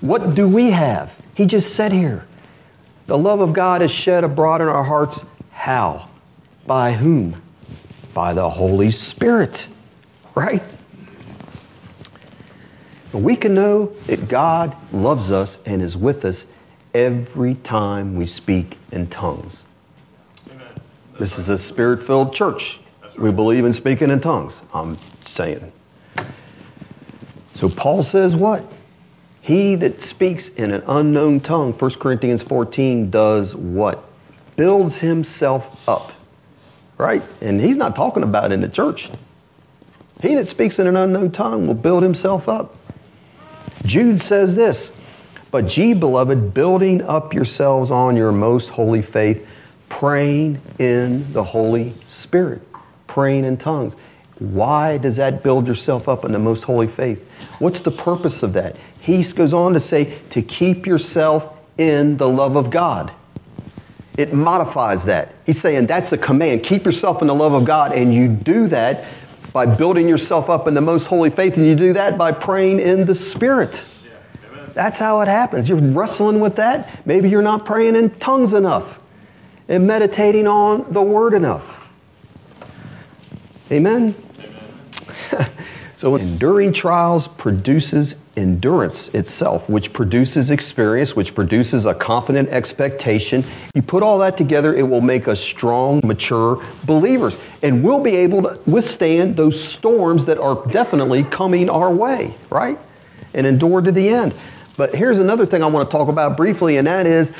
What do we have? He just said here the love of God is shed abroad in our hearts. How? By whom? By the Holy Spirit, right? We can know that God loves us and is with us every time we speak in tongues. This is a spirit filled church. We believe in speaking in tongues, I'm saying. So Paul says what? He that speaks in an unknown tongue, 1 Corinthians 14, does what? Builds himself up. Right? And he's not talking about in the church. He that speaks in an unknown tongue will build himself up. Jude says this but ye, beloved, building up yourselves on your most holy faith, praying in the Holy Spirit, praying in tongues. Why does that build yourself up in the most holy faith? What's the purpose of that? He goes on to say, to keep yourself in the love of God. It modifies that. He's saying that's a command. Keep yourself in the love of God, and you do that by building yourself up in the most holy faith, and you do that by praying in the Spirit. That's how it happens. You're wrestling with that. Maybe you're not praying in tongues enough and meditating on the Word enough. Amen? Amen. so, enduring trials produces endurance itself, which produces experience, which produces a confident expectation. You put all that together, it will make us strong, mature believers. And we'll be able to withstand those storms that are definitely coming our way, right? and endure to the end. But here's another thing I want to talk about briefly, and that is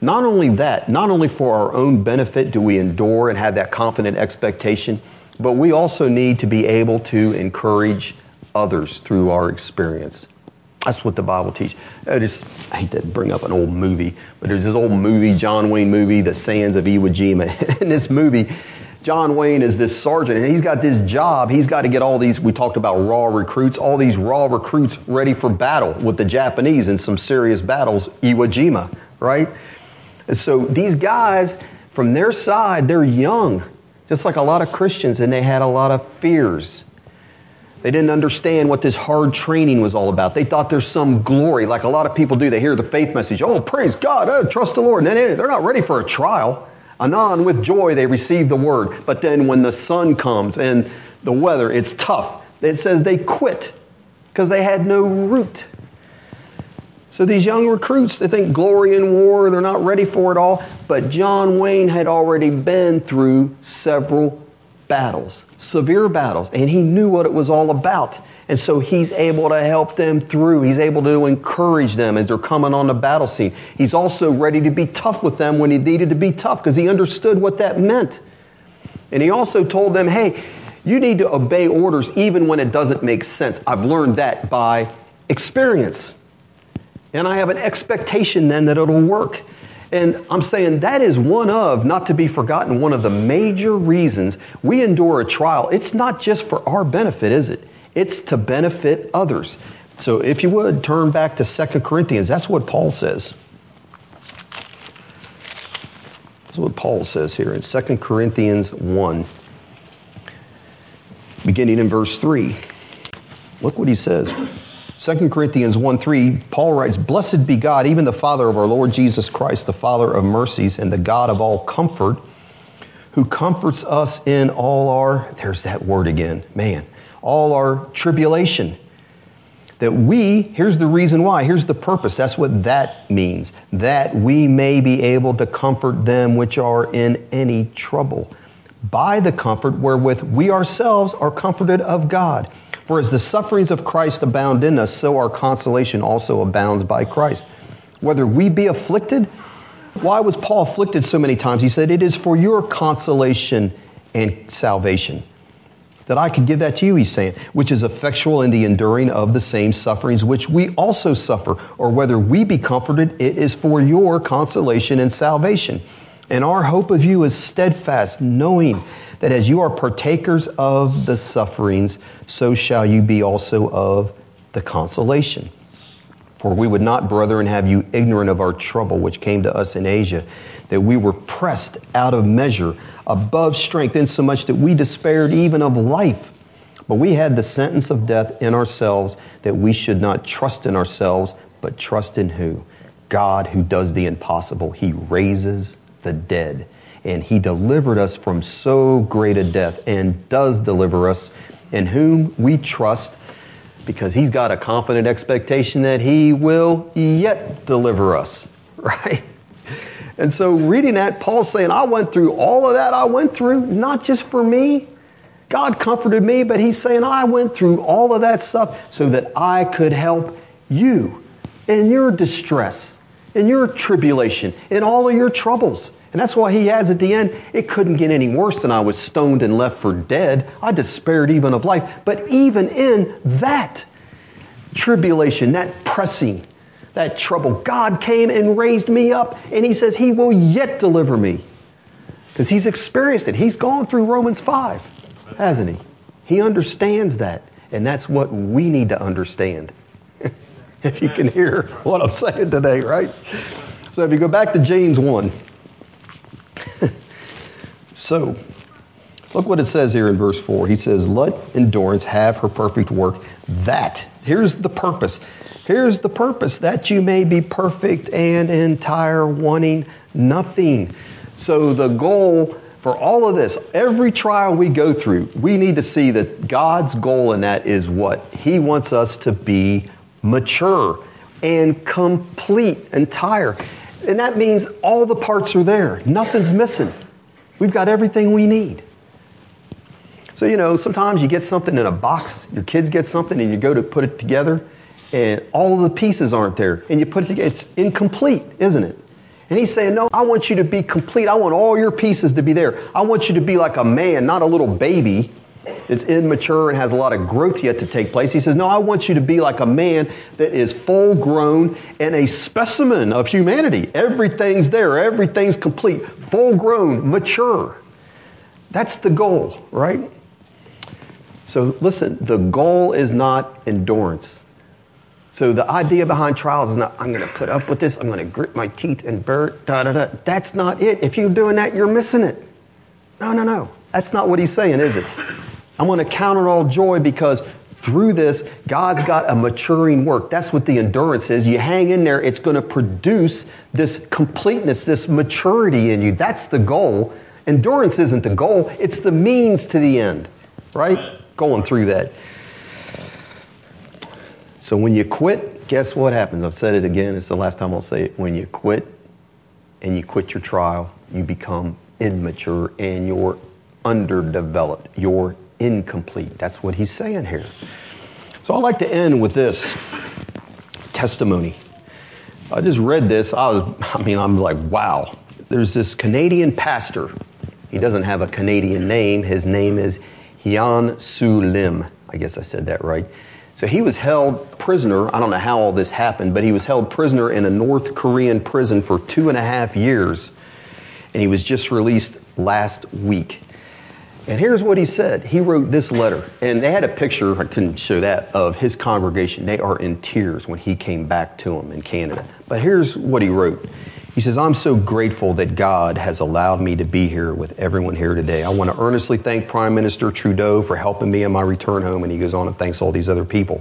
not only that, not only for our own benefit do we endure and have that confident expectation, but we also need to be able to encourage others through our experience. That's what the Bible teaches. I just I hate to bring up an old movie, but there's this old movie, John Wayne movie, The Sands of Iwo Jima. In this movie, John Wayne is this sergeant, and he's got this job. He's got to get all these, we talked about raw recruits, all these raw recruits ready for battle with the Japanese in some serious battles, Iwo Jima, right? And so these guys, from their side, they're young, just like a lot of Christians, and they had a lot of fears. They didn't understand what this hard training was all about. They thought there's some glory, like a lot of people do. They hear the faith message, oh, praise God, oh, trust the Lord. And then eh, they're not ready for a trial. Anon, with joy, they receive the word. But then when the sun comes and the weather, it's tough. It says they quit because they had no root. So these young recruits, they think glory in war, they're not ready for it all. But John Wayne had already been through several battles, severe battles, and he knew what it was all about. And so he's able to help them through. He's able to encourage them as they're coming on the battle scene. He's also ready to be tough with them when he needed to be tough because he understood what that meant. And he also told them, hey, you need to obey orders even when it doesn't make sense. I've learned that by experience. And I have an expectation then that it'll work. And I'm saying that is one of, not to be forgotten, one of the major reasons we endure a trial. It's not just for our benefit, is it? It's to benefit others. So if you would, turn back to 2 Corinthians. That's what Paul says. That's what Paul says here in 2 Corinthians 1, beginning in verse 3. Look what he says. 2 Corinthians 1 3, Paul writes, Blessed be God, even the Father of our Lord Jesus Christ, the Father of mercies and the God of all comfort, who comforts us in all our, there's that word again, man, all our tribulation. That we, here's the reason why, here's the purpose. That's what that means. That we may be able to comfort them which are in any trouble by the comfort wherewith we ourselves are comforted of God. For as the sufferings of Christ abound in us, so our consolation also abounds by Christ. Whether we be afflicted, why was Paul afflicted so many times? He said, It is for your consolation and salvation. That I could give that to you, he's saying, which is effectual in the enduring of the same sufferings which we also suffer, or whether we be comforted, it is for your consolation and salvation. And our hope of you is steadfast, knowing that as you are partakers of the sufferings, so shall you be also of the consolation. For we would not, brethren, have you ignorant of our trouble which came to us in Asia, that we were pressed out of measure, above strength, insomuch that we despaired even of life. But we had the sentence of death in ourselves, that we should not trust in ourselves, but trust in who? God who does the impossible. He raises the dead and he delivered us from so great a death and does deliver us, in whom we trust because he's got a confident expectation that he will yet deliver us, right? And so, reading that, Paul's saying, I went through all of that I went through, not just for me. God comforted me, but he's saying, I went through all of that stuff so that I could help you in your distress, in your tribulation, in all of your troubles. And that's why he adds at the end, it couldn't get any worse than I was stoned and left for dead. I despaired even of life. But even in that tribulation, that pressing, that trouble, God came and raised me up, and he says he will yet deliver me. Because he's experienced it. He's gone through Romans 5, hasn't he? He understands that. And that's what we need to understand. if you can hear what I'm saying today, right? So if you go back to James 1. So, look what it says here in verse 4. He says, Let endurance have her perfect work. That, here's the purpose. Here's the purpose that you may be perfect and entire, wanting nothing. So, the goal for all of this, every trial we go through, we need to see that God's goal in that is what? He wants us to be mature and complete, entire. And that means all the parts are there, nothing's missing. We've got everything we need. So, you know, sometimes you get something in a box, your kids get something, and you go to put it together, and all the pieces aren't there. And you put it together, it's incomplete, isn't it? And he's saying, No, I want you to be complete. I want all your pieces to be there. I want you to be like a man, not a little baby that's immature and has a lot of growth yet to take place. He says, No, I want you to be like a man that is full grown and a specimen of humanity. Everything's there, everything's complete, full grown, mature. That's the goal, right? So listen, the goal is not endurance. So the idea behind trials is not, I'm going to put up with this, I'm going to grit my teeth and bear da da da. That's not it. If you're doing that, you're missing it. No, no, no. That's not what he's saying, is it? I'm going to count it all joy because through this, God's got a maturing work. That's what the endurance is. You hang in there, it's going to produce this completeness, this maturity in you. That's the goal. Endurance isn't the goal, it's the means to the end, right? Going through that. So when you quit, guess what happens? I've said it again, it's the last time I'll say it. When you quit and you quit your trial, you become immature and you're underdeveloped. You're incomplete. That's what he's saying here. So I'd like to end with this testimony. I just read this. I was, I mean, I'm like, wow. There's this Canadian pastor. He doesn't have a Canadian name. His name is Hyeon Soo Lim. I guess I said that right. So he was held prisoner. I don't know how all this happened, but he was held prisoner in a North Korean prison for two and a half years. And he was just released last week. And here's what he said. He wrote this letter, and they had a picture, I couldn't show that, of his congregation. They are in tears when he came back to them in Canada. But here's what he wrote. He says, I'm so grateful that God has allowed me to be here with everyone here today. I want to earnestly thank Prime Minister Trudeau for helping me in my return home, and he goes on and thanks all these other people.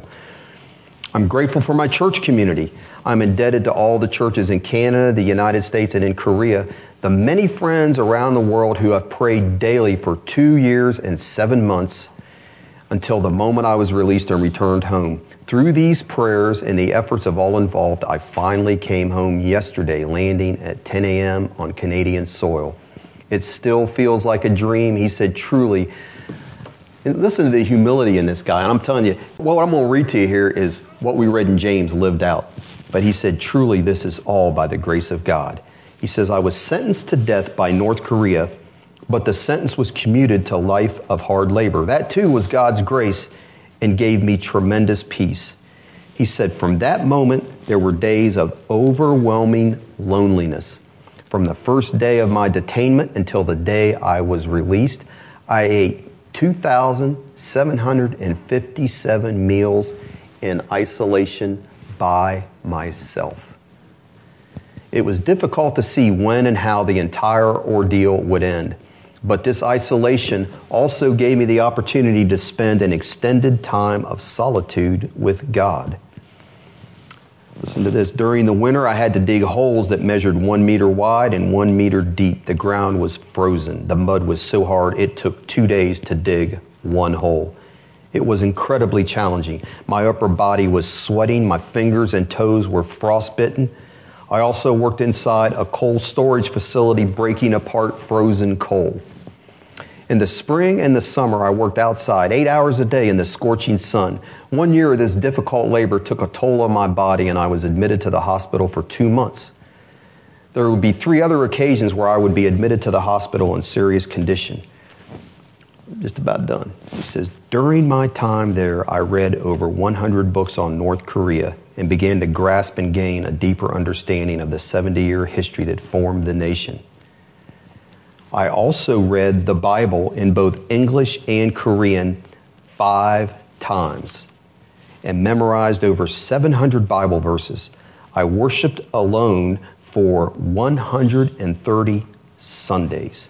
I'm grateful for my church community. I'm indebted to all the churches in Canada, the United States, and in Korea, the many friends around the world who have prayed daily for two years and seven months until the moment I was released and returned home. Through these prayers and the efforts of all involved, I finally came home yesterday, landing at 10 a.m. on Canadian soil. It still feels like a dream. He said, truly. And listen to the humility in this guy. And I'm telling you, what I'm going to read to you here is what we read in James lived out. But he said, truly, this is all by the grace of God. He says, I was sentenced to death by North Korea, but the sentence was commuted to life of hard labor. That too was God's grace and gave me tremendous peace. He said, From that moment, there were days of overwhelming loneliness. From the first day of my detainment until the day I was released, I ate 2,757 meals in isolation by myself. It was difficult to see when and how the entire ordeal would end. But this isolation also gave me the opportunity to spend an extended time of solitude with God. Listen to this. During the winter, I had to dig holes that measured one meter wide and one meter deep. The ground was frozen. The mud was so hard it took two days to dig one hole. It was incredibly challenging. My upper body was sweating, my fingers and toes were frostbitten. I also worked inside a coal storage facility breaking apart frozen coal. In the spring and the summer, I worked outside eight hours a day in the scorching sun. One year, of this difficult labor took a toll on my body, and I was admitted to the hospital for two months. There would be three other occasions where I would be admitted to the hospital in serious condition. Just about done. He says, During my time there, I read over 100 books on North Korea and began to grasp and gain a deeper understanding of the 70 year history that formed the nation. I also read the Bible in both English and Korean five times and memorized over 700 Bible verses. I worshiped alone for 130 Sundays.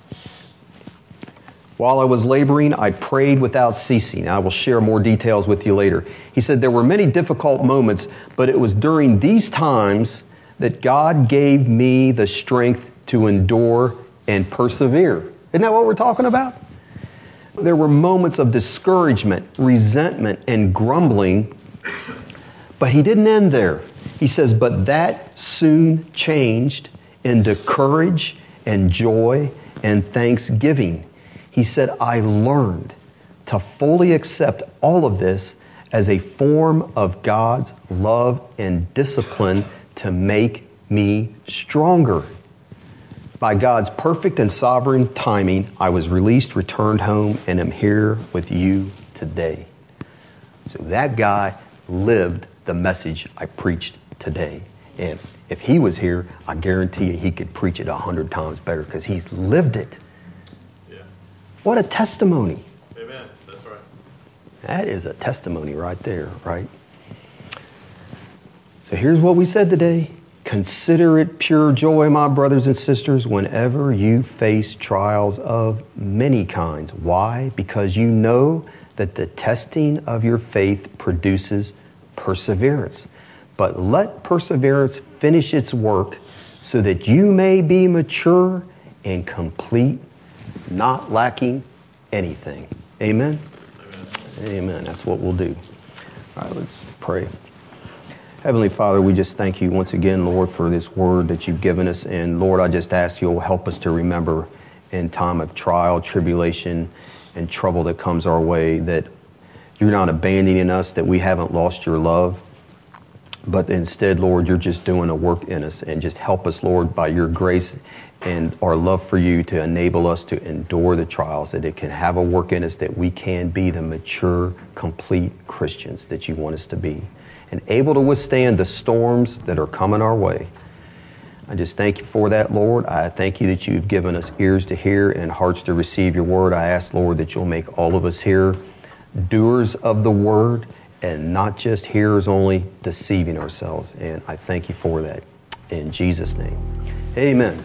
While I was laboring, I prayed without ceasing. I will share more details with you later. He said there were many difficult moments, but it was during these times that God gave me the strength to endure and persevere. Isn't that what we're talking about? There were moments of discouragement, resentment, and grumbling, but he didn't end there. He says, but that soon changed into courage and joy and thanksgiving. He said, I learned to fully accept all of this as a form of God's love and discipline to make me stronger. By God's perfect and sovereign timing, I was released, returned home, and am here with you today. So that guy lived the message I preached today. And if he was here, I guarantee you he could preach it a hundred times better because he's lived it. What a testimony. Amen. That's right. That is a testimony right there, right? So here's what we said today. Consider it pure joy, my brothers and sisters, whenever you face trials of many kinds. Why? Because you know that the testing of your faith produces perseverance. But let perseverance finish its work so that you may be mature and complete, not lacking anything. Amen? Amen. Amen. That's what we'll do. All right, let's pray. Heavenly Father, we just thank you once again, Lord, for this word that you've given us. And Lord, I just ask you'll help us to remember in time of trial, tribulation, and trouble that comes our way that you're not abandoning us, that we haven't lost your love. But instead, Lord, you're just doing a work in us and just help us, Lord, by your grace and our love for you to enable us to endure the trials, that it can have a work in us, that we can be the mature, complete Christians that you want us to be, and able to withstand the storms that are coming our way. I just thank you for that, Lord. I thank you that you've given us ears to hear and hearts to receive your word. I ask, Lord, that you'll make all of us here doers of the word and not just hearers only, deceiving ourselves. And I thank you for that. In Jesus' name, amen.